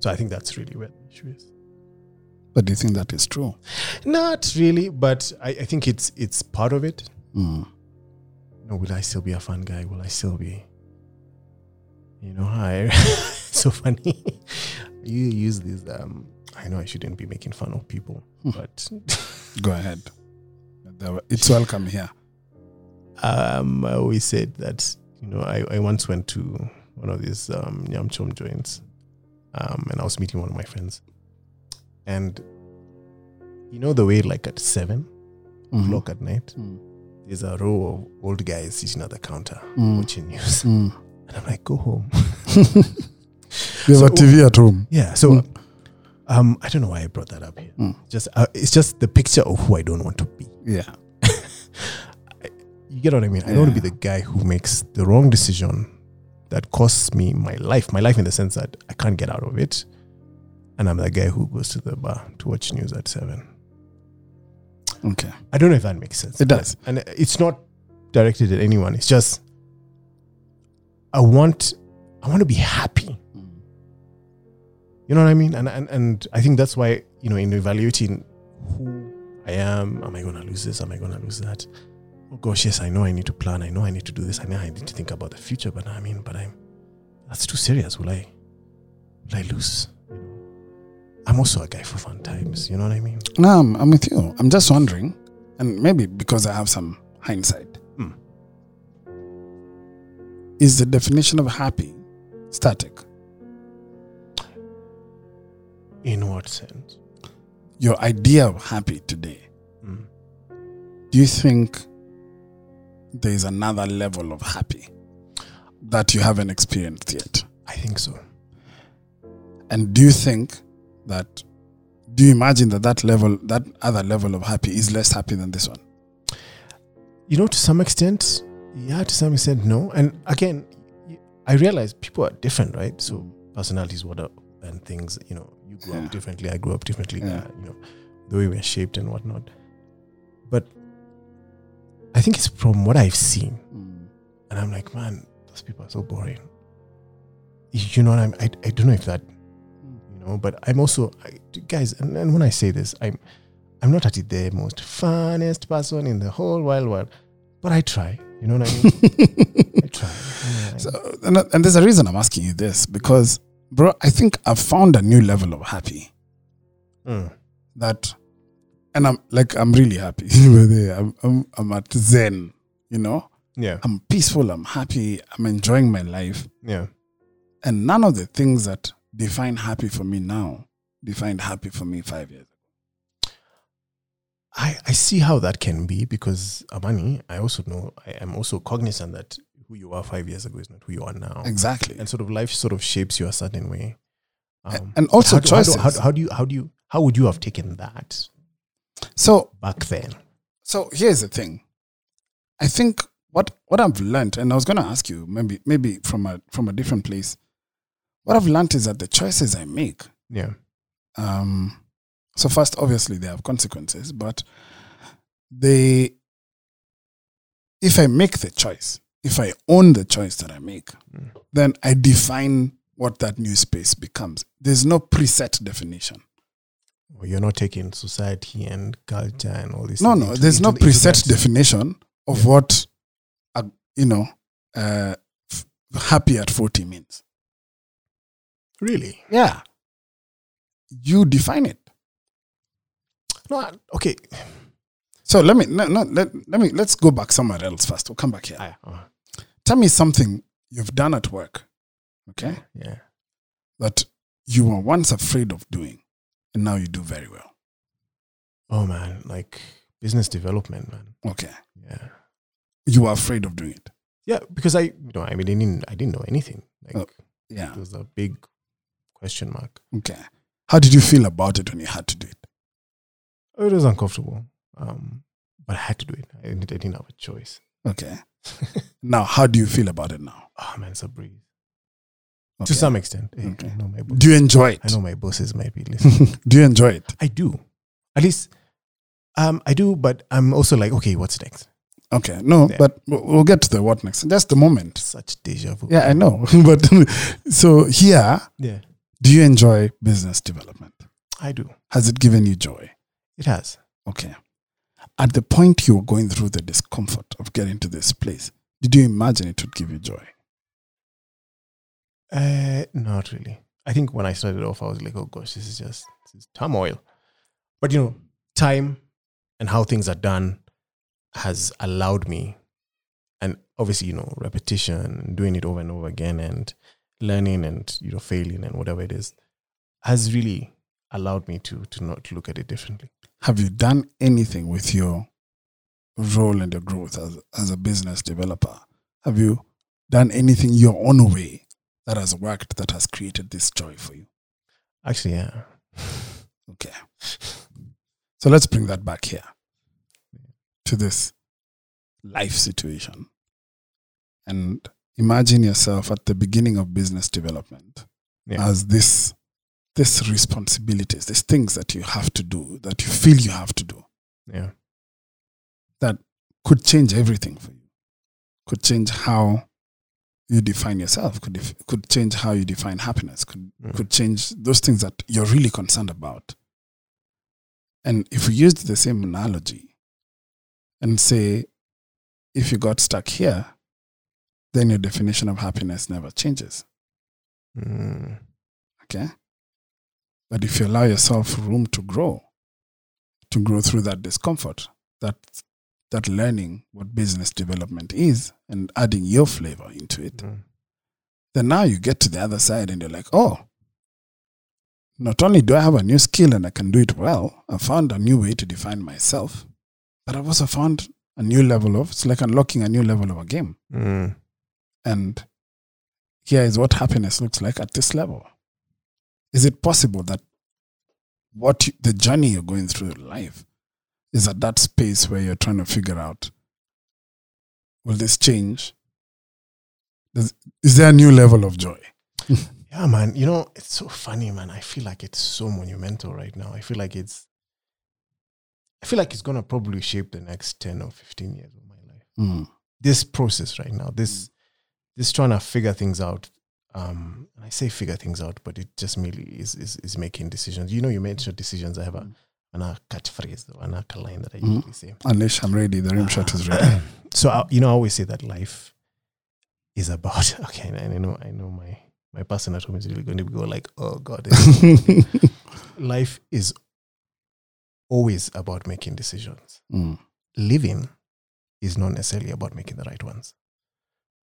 So I think that's really where the issue is. But do you think that is true? Not really, but I, I think it's it's part of it. Mm. You know, will I still be a fun guy? Will I still be? You know, I so funny. you use these. Um, I know I shouldn't be making fun of people, Hmm. but Go ahead. It's welcome here. um, I always said that you know I, I once went to one of these um, Nyam Chom joints, um, and I was meeting one of my friends, and you know the way like at 7 Mhm. o'clock at night, Mm. there's a row of old guys sitting at the counter Mm. watching news, Mm. and I'm like, go home. You have So- a TV at home. Yeah. So, Mm. um, I don't know why I brought that up here. Mm. Just uh, it's just the picture of who I don't want to be. Yeah. You get what I mean? I don't want to be the guy who makes the wrong decision that costs me my life. My life in the sense that I can't get out of it, and I'm the guy who goes to the bar to watch news at seven. Okay. I don't know if that makes sense. It does. and it's not directed at anyone. It's just I want I want to be happy. You know what I mean? And and and I think that's why you know in evaluating who I am, am I going to lose this? Am I going to lose that? Oh gosh, yes, I know I need to plan. I know I need to do this. I know I need to think about the future. But I mean, but I'm that's too serious. Will I? Will I lose? I'm also a guy for fun times. You know what I mean? No, I'm, I'm with you. I'm just wondering, and maybe because I have some hindsight, Hmm. is the definition of happy static? In what sense? Your idea of happy today, Mm. do you think there is another level of happy that you haven't experienced yet? I think so. And do you think that, do you imagine that that level, that other level of happy is less happy than this one? you know, to some extent, yeah, to some extent, no. And again, I realize people are different, right? So personalities, what are, and things, you know, you grew Yeah. up differently, I grew up differently, Yeah. uh, you know, the way we're shaped and whatnot. But I think it's from what I've seen, and I'm like, man, those people are so boring. You know what I'm? I, I don't know if that, you know, but I'm also, I, guys, and, and when I say this, I'm, I'm not at the most funnest person in the whole wild world, but I try. You know what I mean? I try. Yeah, So, and, and there's a reason I'm asking you this because, bro, I think I've found a new level of happy Mm. that, and I'm like, I'm really happy. I'm, I'm, I'm at Zen, you know, Yeah, I'm peaceful, I'm happy, I'm enjoying my life. yeah, And none of the things that define happy for me now defined happy for me five years. I, I see how that can be because Amani, I also know I am also cognizant that who you are five years ago is not who you are now, Exactly. and sort of life sort of shapes you a certain way. Um, and also how do, how do- choices. How do, how do you how do you how would you have taken that so back then? So here's the thing. I think what what I've learned, and I was going to ask you maybe maybe from a from a different place. What I've learned is that the choices I make. Yeah, Um, so first, obviously, they have consequences, but they, if I make the choice, if I own the choice that I make, Mm. then I define what that new space becomes. There's no preset definition. Or you're not taking society and culture and all this. No, into- no, there's no into- into preset definition of Yeah. what, uh, you know, uh, f- happy at 40 means. Really? Yeah. You define it. No, okay. So let me no, no, let, let me let's go back somewhere else first. We'll come back here. Ah, uh, Tell me something you've done at work, okay, yeah. that you were once afraid of doing, and now you do very well. Oh man, like business development, man. Okay, Yeah. you were afraid of doing it. Yeah, because I, you know, I mean, I didn't, I didn't know anything. Like Oh. Yeah. it was a big question mark. Okay. How did you feel about it when you had to do it? It was uncomfortable, um, but I had to do it. I didn't, I didn't have a choice. Okay. Now, how do you feel about it now? Oh man, it's a breeze Okay. to some extent. Okay. I know my boss, Do you enjoy it? I know my bosses might be listening. do you enjoy it? I do, at least, um, I do. But I'm also like, okay, what's next? Okay. No, Yeah. but we'll get to the what next. Just the moment. Such deja vu. Yeah, I know. but so here, yeah, do you enjoy business development? I do. Has it given you joy? It has. Okay. At the point you were going through the discomfort of getting to this place, did you imagine it would give you joy? Uh, not really. I think when I started off, I was like, oh gosh, this is just this is turmoil. But you know, time and how things are done has allowed me, and obviously, you know, repetition, doing it over and over again, and learning and you know, failing and whatever it is, has really allowed me to to not look at it differently. Have you done anything with your role and your growth as, as a business developer? Have you done anything your own way that has worked that has created this joy for you? Actually, yeah. Okay. So let's bring that back here to this life situation. And imagine yourself at the beginning of business development Yeah. as this this responsibilities, these things that you have to do, that you feel you have to do, Yeah. that could change everything for you. Could change how you define yourself, could def- could change how you define happiness, could Mm. could change those things that you're really concerned about. And if we used the same analogy and say, if you got stuck here, then your definition of happiness never changes. Mm. Okay. But if you allow yourself room to grow, to grow through that discomfort, that that learning what business development is and adding your flavor into it, Mm. then now you get to the other side and you're like, oh, not only do I have a new skill and I can do it well, I found a new way to define myself, but I've also found a new level of it's like unlocking a new level of a game. Mm. And here is what happiness looks like at this level. Is it possible that what you, the journey you're going through in life is at that space where you're trying to figure out will this change? Does, is there a new level of joy? Yeah, man. You know, it's so funny, man. I feel like it's so monumental right now. I feel like it's I feel like it's gonna probably shape the next 10 or 15 years of my life. Mm. This process right now, this this trying to figure things out. Um, and I say figure things out, but it just merely is is, is making decisions. You know, you mentioned decisions. I have a an catchphrase, an a line that I Mhm. usually say. Unless I'm ready. The rim shot is ready. so I, you know, I always say that life is about. Okay, and I know, I know my my person at home is really going to go like, oh god, life is always about making decisions. Mm. Living is not necessarily about making the right ones.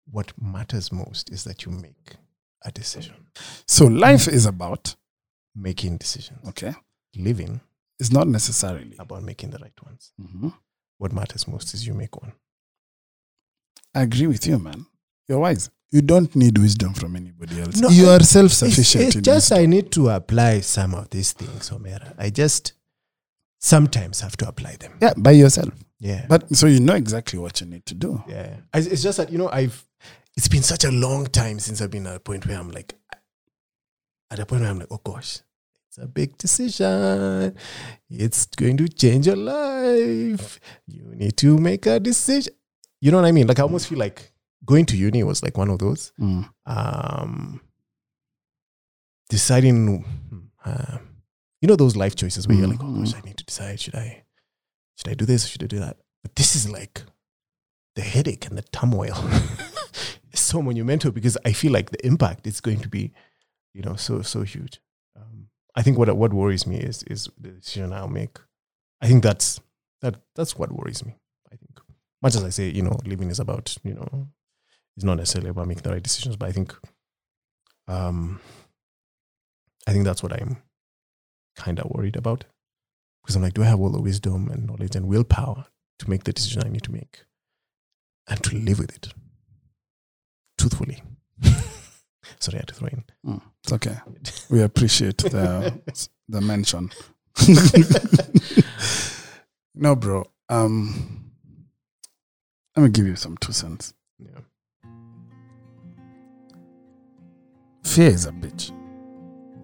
What matters most is that you make a decision. So life is about, Making decisions. okay, Living it's not necessarily. about making the right ones. Mhm. What matters most is you make one. I agree with you, man. You're wise. You don't need wisdom from anybody else. No, you are self sufficient. It's, it's just I need to apply some of these things, Omera. I just sometimes have to apply them. yeah, by yourself. Yeah. But so you know exactly what you need to do. yeah. It's just that, you know, I've, it's been such a long time since I've been at a point where I'm like, at a point where I'm like, oh gosh, it's a big decision. It's going to change your life. You need to make a decision. You know what I mean? Like, I almost feel like going to uni was like one of those. Mm. um, deciding, uh, you know, those life choices where you're like, oh Mhm. gosh, I need to decide. Should I, should I do this or should I do that? But this is like the headache and the turmoil. it's so monumental because I feel like the impact is going to be, you know, so so huge. I think what what worries me is is the decision I'll make. I think that's that that's what worries me. I think, much as I say, you know, living is about you know, it's not necessarily about making the right decisions, but I think, um, I think that's what I'm kind of worried about because I'm like, do I have all the wisdom and knowledge and willpower to make the decision I need to make and to live with it truthfully? Sorry, I had to throw in. Mm, it's okay. We appreciate the the mention. no, bro. Um, let me give you some two cents. Yeah. Fear is a bitch.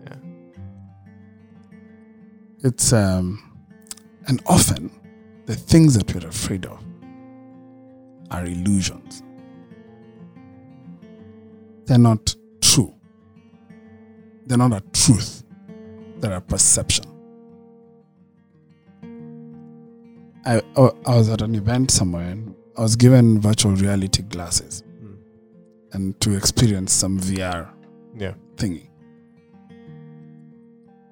Yeah. It's um, and often the things that we're afraid of are illusions. They're not. They're not a truth. They're a perception. I, I was at an event somewhere and I was given virtual reality glasses Mm. and to experience some VR Yeah. thingy.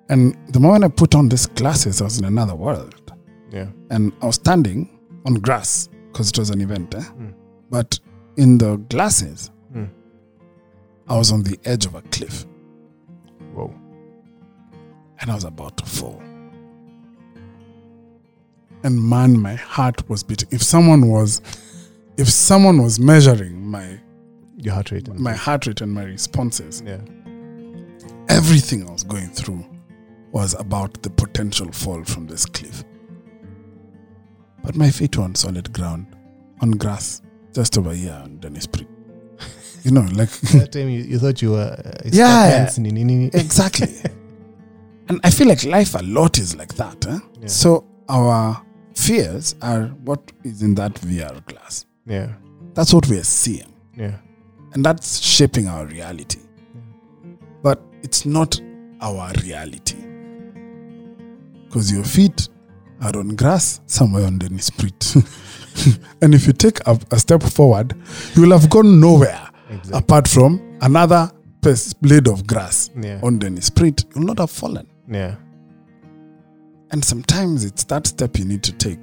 And the moment I put on these glasses, I was in another world. Yeah. And I was standing on grass because it was an event. Eh? Mm. But in the glasses, Mm. I was on the edge of a cliff. And I was about to fall. And man, my heart was beating. If someone was, if someone was measuring my Your heart rate. my heart rate and my responses, Yeah. everything I was going through was about the potential fall from this cliff. But my feet were on solid ground, on grass, just over here on Dennis Street. You know, like that time you, you thought you were. Uh, Yeah. Exactly. and I feel like life a lot is like that. Eh? Yeah. So our fears are what is in that VR glass. Yeah. That's what we are seeing. Yeah. And that's shaping our reality. But it's not our reality. Because your feet are on grass somewhere on the street. and if you take a, a step forward, you will have gone nowhere Exactly. apart from another blade of grass Yeah. on the street. You will not have fallen. Yeah. And sometimes it's that step you need to take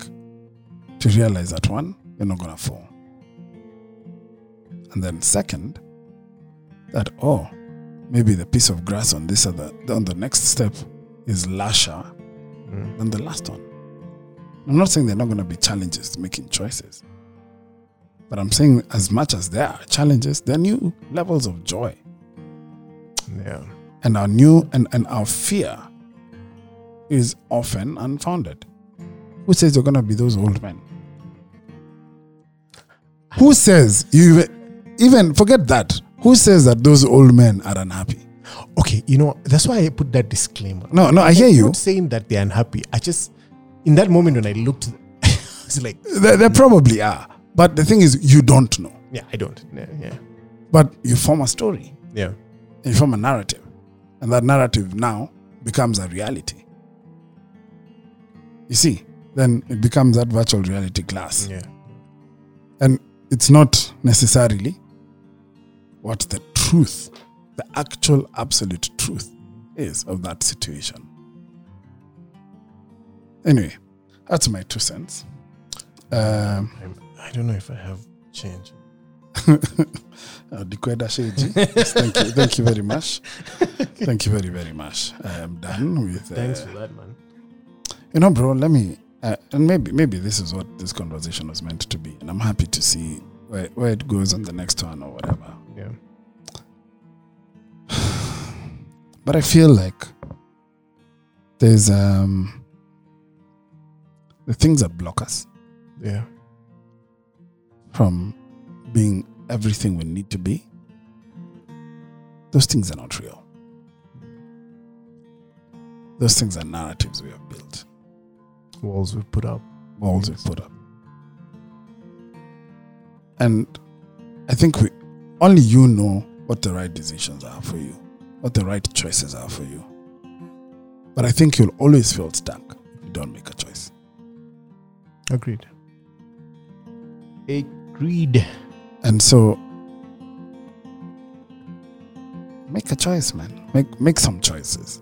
to realize that one, you're not going to fall. And then second, that oh, maybe the piece of grass on this other on the next step is lasher Mm. than the last one. I'm not saying they're not going to be challenges to making choices. But I'm saying as much as there are challenges, there are new levels of joy. Yeah. And our new and, and our fear is often unfounded. Who says you're gonna be those old men? Who says you even, even forget that? Who says that those old men are unhappy? Okay, you know, that's why I put that disclaimer. No, no, I hear I'm you. not saying that they're unhappy. I just, in that moment when I looked, I was like, They, they hmm. probably are. But the thing is, you don't know. yeah, I don't. Yeah. Yeah. But you form a story, Yeah. you form a narrative. And that narrative now becomes a reality. You see, then it becomes that virtual reality glass. Yeah. And it's not necessarily what the truth, the actual absolute truth is of that situation. Anyway, that's my two cents. Um, I'm, I don't know if I have change. Dikweda Sheji, yes, thank you, thank you very much. Thank you very, very much. I am done with. Uh, Thanks for that, man. You know, bro, let me, uh, and maybe maybe this is what this conversation was meant to be, and I'm happy to see where, where it goes on the next one or whatever. Yeah. But I feel like there's um the things that block us Yeah. from being everything we need to be. Those things are not real. Those things are narratives we have built, Walls we put up. walls we put up. And I think we only you know what the right decisions are for you, what the right choices are for you. But I think you'll always feel stuck if you don't make a choice. Agreed. Agreed. And so make a choice, man. Make make some choices.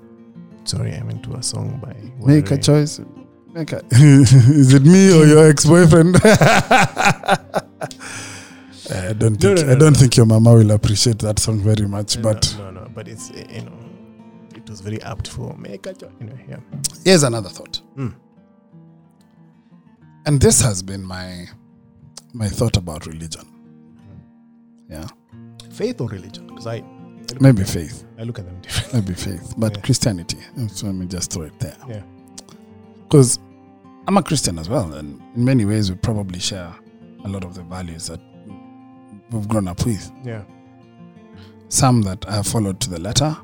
Sorry, I went to a song by. Make a choice. Okay. Is it me or your ex-boyfriend? I don't think no, no, I don't no. think your mama will appreciate that song very much. But no, no, but it's uh, you know, it was very apt for jo- you know, yeah. here's another thought. Mm. And this has been my my thought about religion. Yeah. Faith or religion? Because I, I Maybe faith. I look at them different. Maybe faith. But Yeah. Christianity. So let me just throw it there. Yeah. Because I'm a Christian as well, and in many ways we probably share a lot of the values that we've grown up with. Yeah. Some that I have followed to the letter,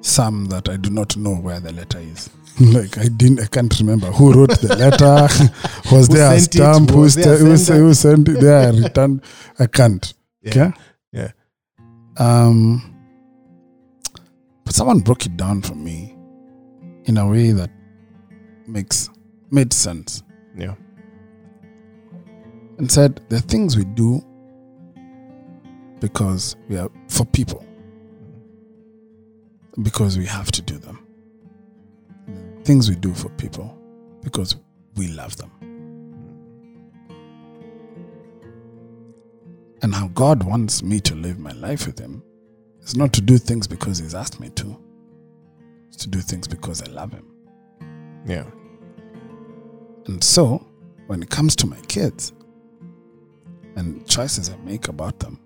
some that I do not know where the letter is. like I didn't, I can't remember who wrote the letter. was Who there a sent it? stamp? Who, Was there a sta- who, who sent it? There, returned. I can't. Yeah. Okay. Yeah. Um, but someone broke it down for me in a way that makes made sense. Yeah. and said the things we do because we are for people. Because we have to do them. Things we do for people because we love them. And how god wants me to live my life with him is not to do things because he's asked me to. It's to do things because i love him. Yeah. And so, when it comes to my kids and choices I make about them,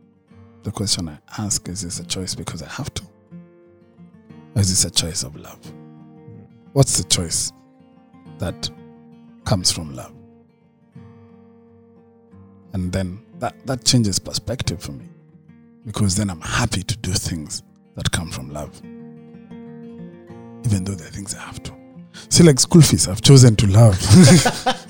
the question I ask is this a choice because I have to? Or is this a choice of love? Hmm. What's the choice that comes from love? And then that, that changes perspective for me because then I'm happy to do things that come from love, even though they're things I have to. See, like school fees, I've chosen to love.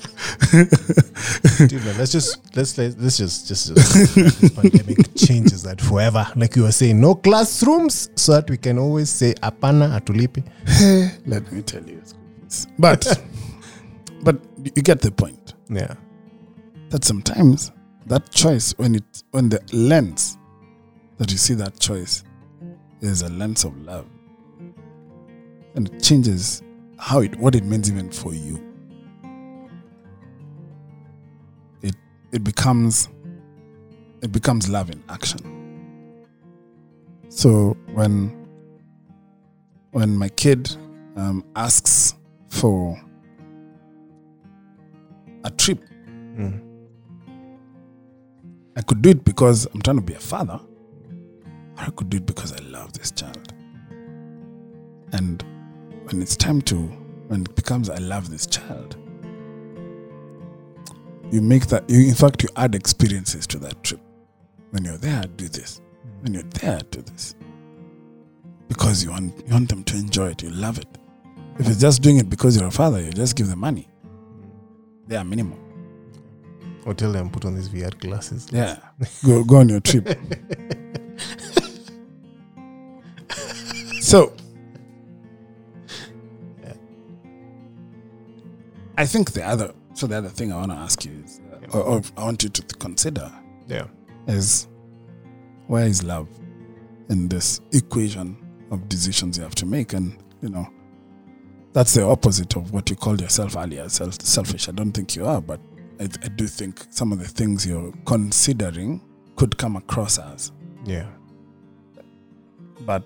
Dude, man, let's just let's let, let's just just, just this pandemic changes that forever. Like you were saying, no classrooms, so that we can always say apana atulipi. Let me tell you. But, but you get the point Yeah. that sometimes that choice, when it, when the lens that you see that choice is a lens of love, and it changes how it, what it means even for you. It, it becomes, it becomes love in action. So when, when my kid um, asks for a trip Mm. I could do it because I'm trying to be a father, or I could do it because I love this child. And when it's time to, when it becomes I love this child, you make that, you, in fact, you add experiences to that trip. When you're there, do this. When you're there, do this. Because you want, you want them to enjoy it, you love it. If it's just doing it because you're a father, you just give them money. They are minimal. Or tell them put on these VR glasses. Yeah. go go on your trip. so I think the other so the other thing I want to ask you is uh, or, or I want you to consider Yeah. is where is love in this equation of decisions you have to make? And you know that's the opposite of what you called yourself earlier self, selfish. I don't think you are but I, I do think some of the things you're considering could come across as. Yeah. but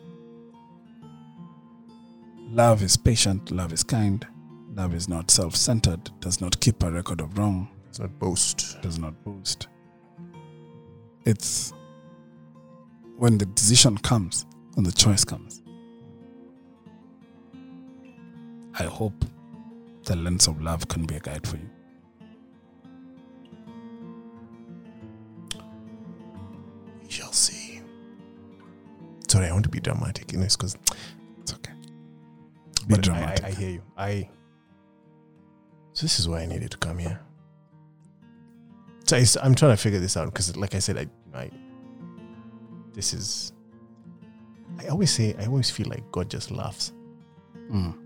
love is patient love is kind love is not self-centered does not keep a record of wrong It's not boast. does not boast. It's when the decision comes, when the choice comes. I hope the lens of love can be a guide for you. We shall see. Sorry, I want to be dramatic in this because It's okay. Be But I, dramatic. I, I hear you. I. So this is why I needed to come here. So I, am trying to figure this out because, like I said, I, I. This is. I always say I always feel like God just laughs. Mm.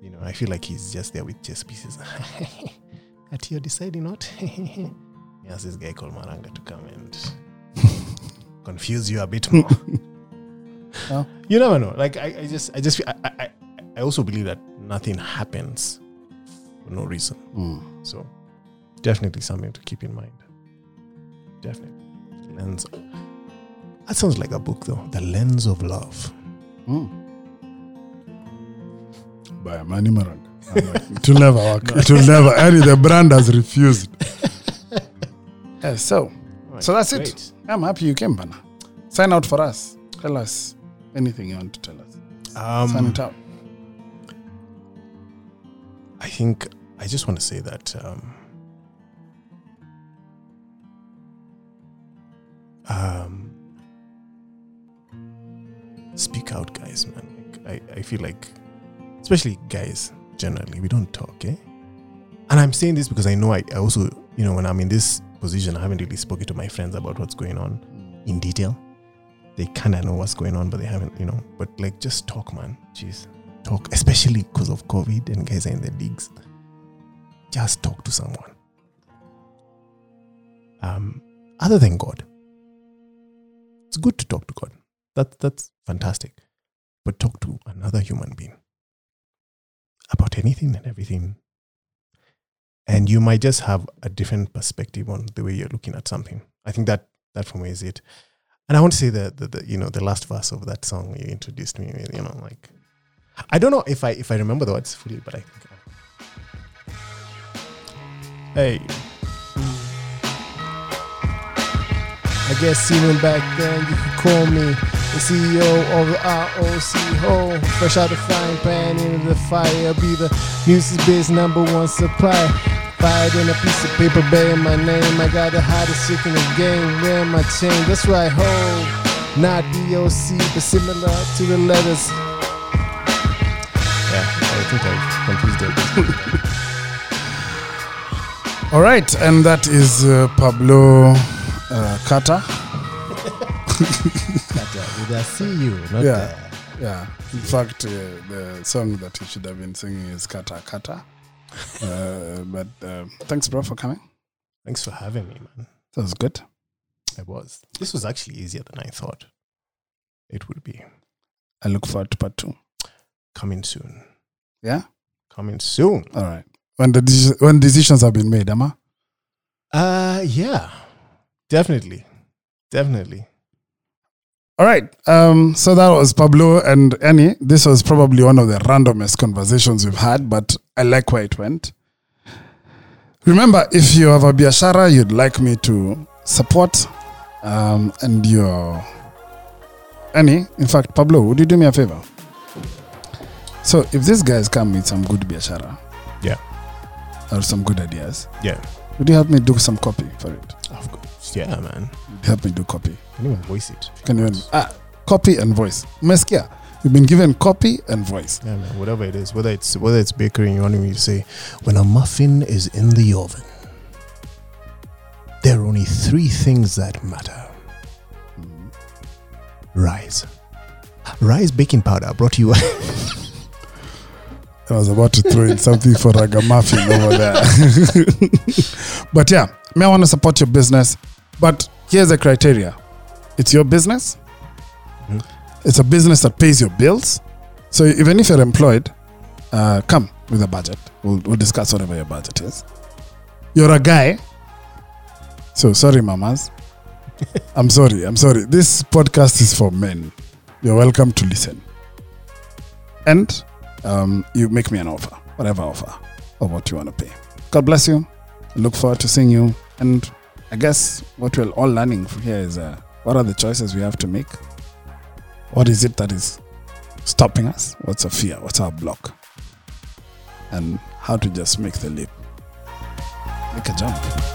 You know, I feel like He's just there with chess pieces. At you're deciding not. he asked this guy called Maranga to come and confuse you a bit more. Oh. You never know. Like I, I just, I just, I, I- I also believe that nothing happens for no reason. Mm. So definitely something to keep in mind. Definitely. Lens. That sounds like a book though. The lens of love. Mm. By Mani Maranga. I'm like, it will never work. It will never. Any the brand has refused. yeah, so So that's it. Great. I'm happy you came, Bana. Sign out for us. Tell us anything you want to tell us. Sign Um, it out. I think I just want to say that um, um, speak out, guys, man. I, I feel like, especially guys, generally, we don't talk, eh? And I'm saying this because I know I, I also, you know, when I'm in this position, I haven't really spoken to my friends about what's going on in detail. They kind of know what's going on, but they haven't, you know. But like, just talk, man. Jeez, talk, especially because of COVID and guys are in the leagues. Just talk to someone. Um, other than God, it's good to talk to God. That that's fantastic. But talk to another human being about anything and everything. And you might just have a different perspective on the way you're looking at something. I think that that for me is it. And I want to say that the, the you know the last verse of that song you introduced me with, you know, like I don't know if I if I remember the words fully, but I think I, Hey. I guess even back then you could call me the CEO of the ROC Ho. Fresh out the frying pan into the fire. Be the music biz number one supply. Fired in a piece of paper bearing my name. I got the hottest chick in the game. Wearing my chain. That's right, ho. Not DOC, but similar to the letters. Yeah, I think I confused it. All right, and that is uh, Pablo uh, Kata. With a C U, not Yeah. Yeah. In fact, uh, the song that he should have been singing is Kata Kata. Uh, but uh, thanks, bro, for coming. Thanks for having me, man. That was good. It was. This was actually easier than I thought it would be. I look forward to part two. Coming soon. Yeah. Coming soon. All right. When the deci- when decisions have been made, Emma. Uh yeah. Definitely. Definitely. All right. Um, so that was Pablo and Annie. This was probably one of the randomest conversations we've had, but I like where it went. Remember, if you have a biashara you'd like me to support, um, and you're Annie, in fact, Pablo, would you do me a favor? So if these guys come with some good biashara, Yeah. or some good ideas, Yeah. would you help me do some copy for it? Of course. Yeah, man. Help me do copy. Can even voice it. Can you ah, copy and voice? Meskia, you've been given copy and voice. Yeah, man. Whatever it is, whether it's whether it's bakery and you want me to say, when a muffin is in the oven, there are only three things that matter. Rice. Rice baking powder brought to you I was about to throw in something for ragamuffin over there. but yeah, may I want to support your business. But here's the criteria it's your business, Mhm. it's a business that pays your bills. So even if you're employed, uh, come with a budget. We'll, we'll discuss whatever your budget is. You're a guy. So sorry, mamas. I'm sorry. I'm sorry. This podcast is for men. You're welcome to listen. And um, you make me an offer, whatever offer of what you want to pay. God bless you. I look forward to seeing you. And I guess what we're all learning from here is uh, what are the choices we have to make? What is it that is stopping us? What's a fear? What's our block? And how to just make the leap. Make a jump.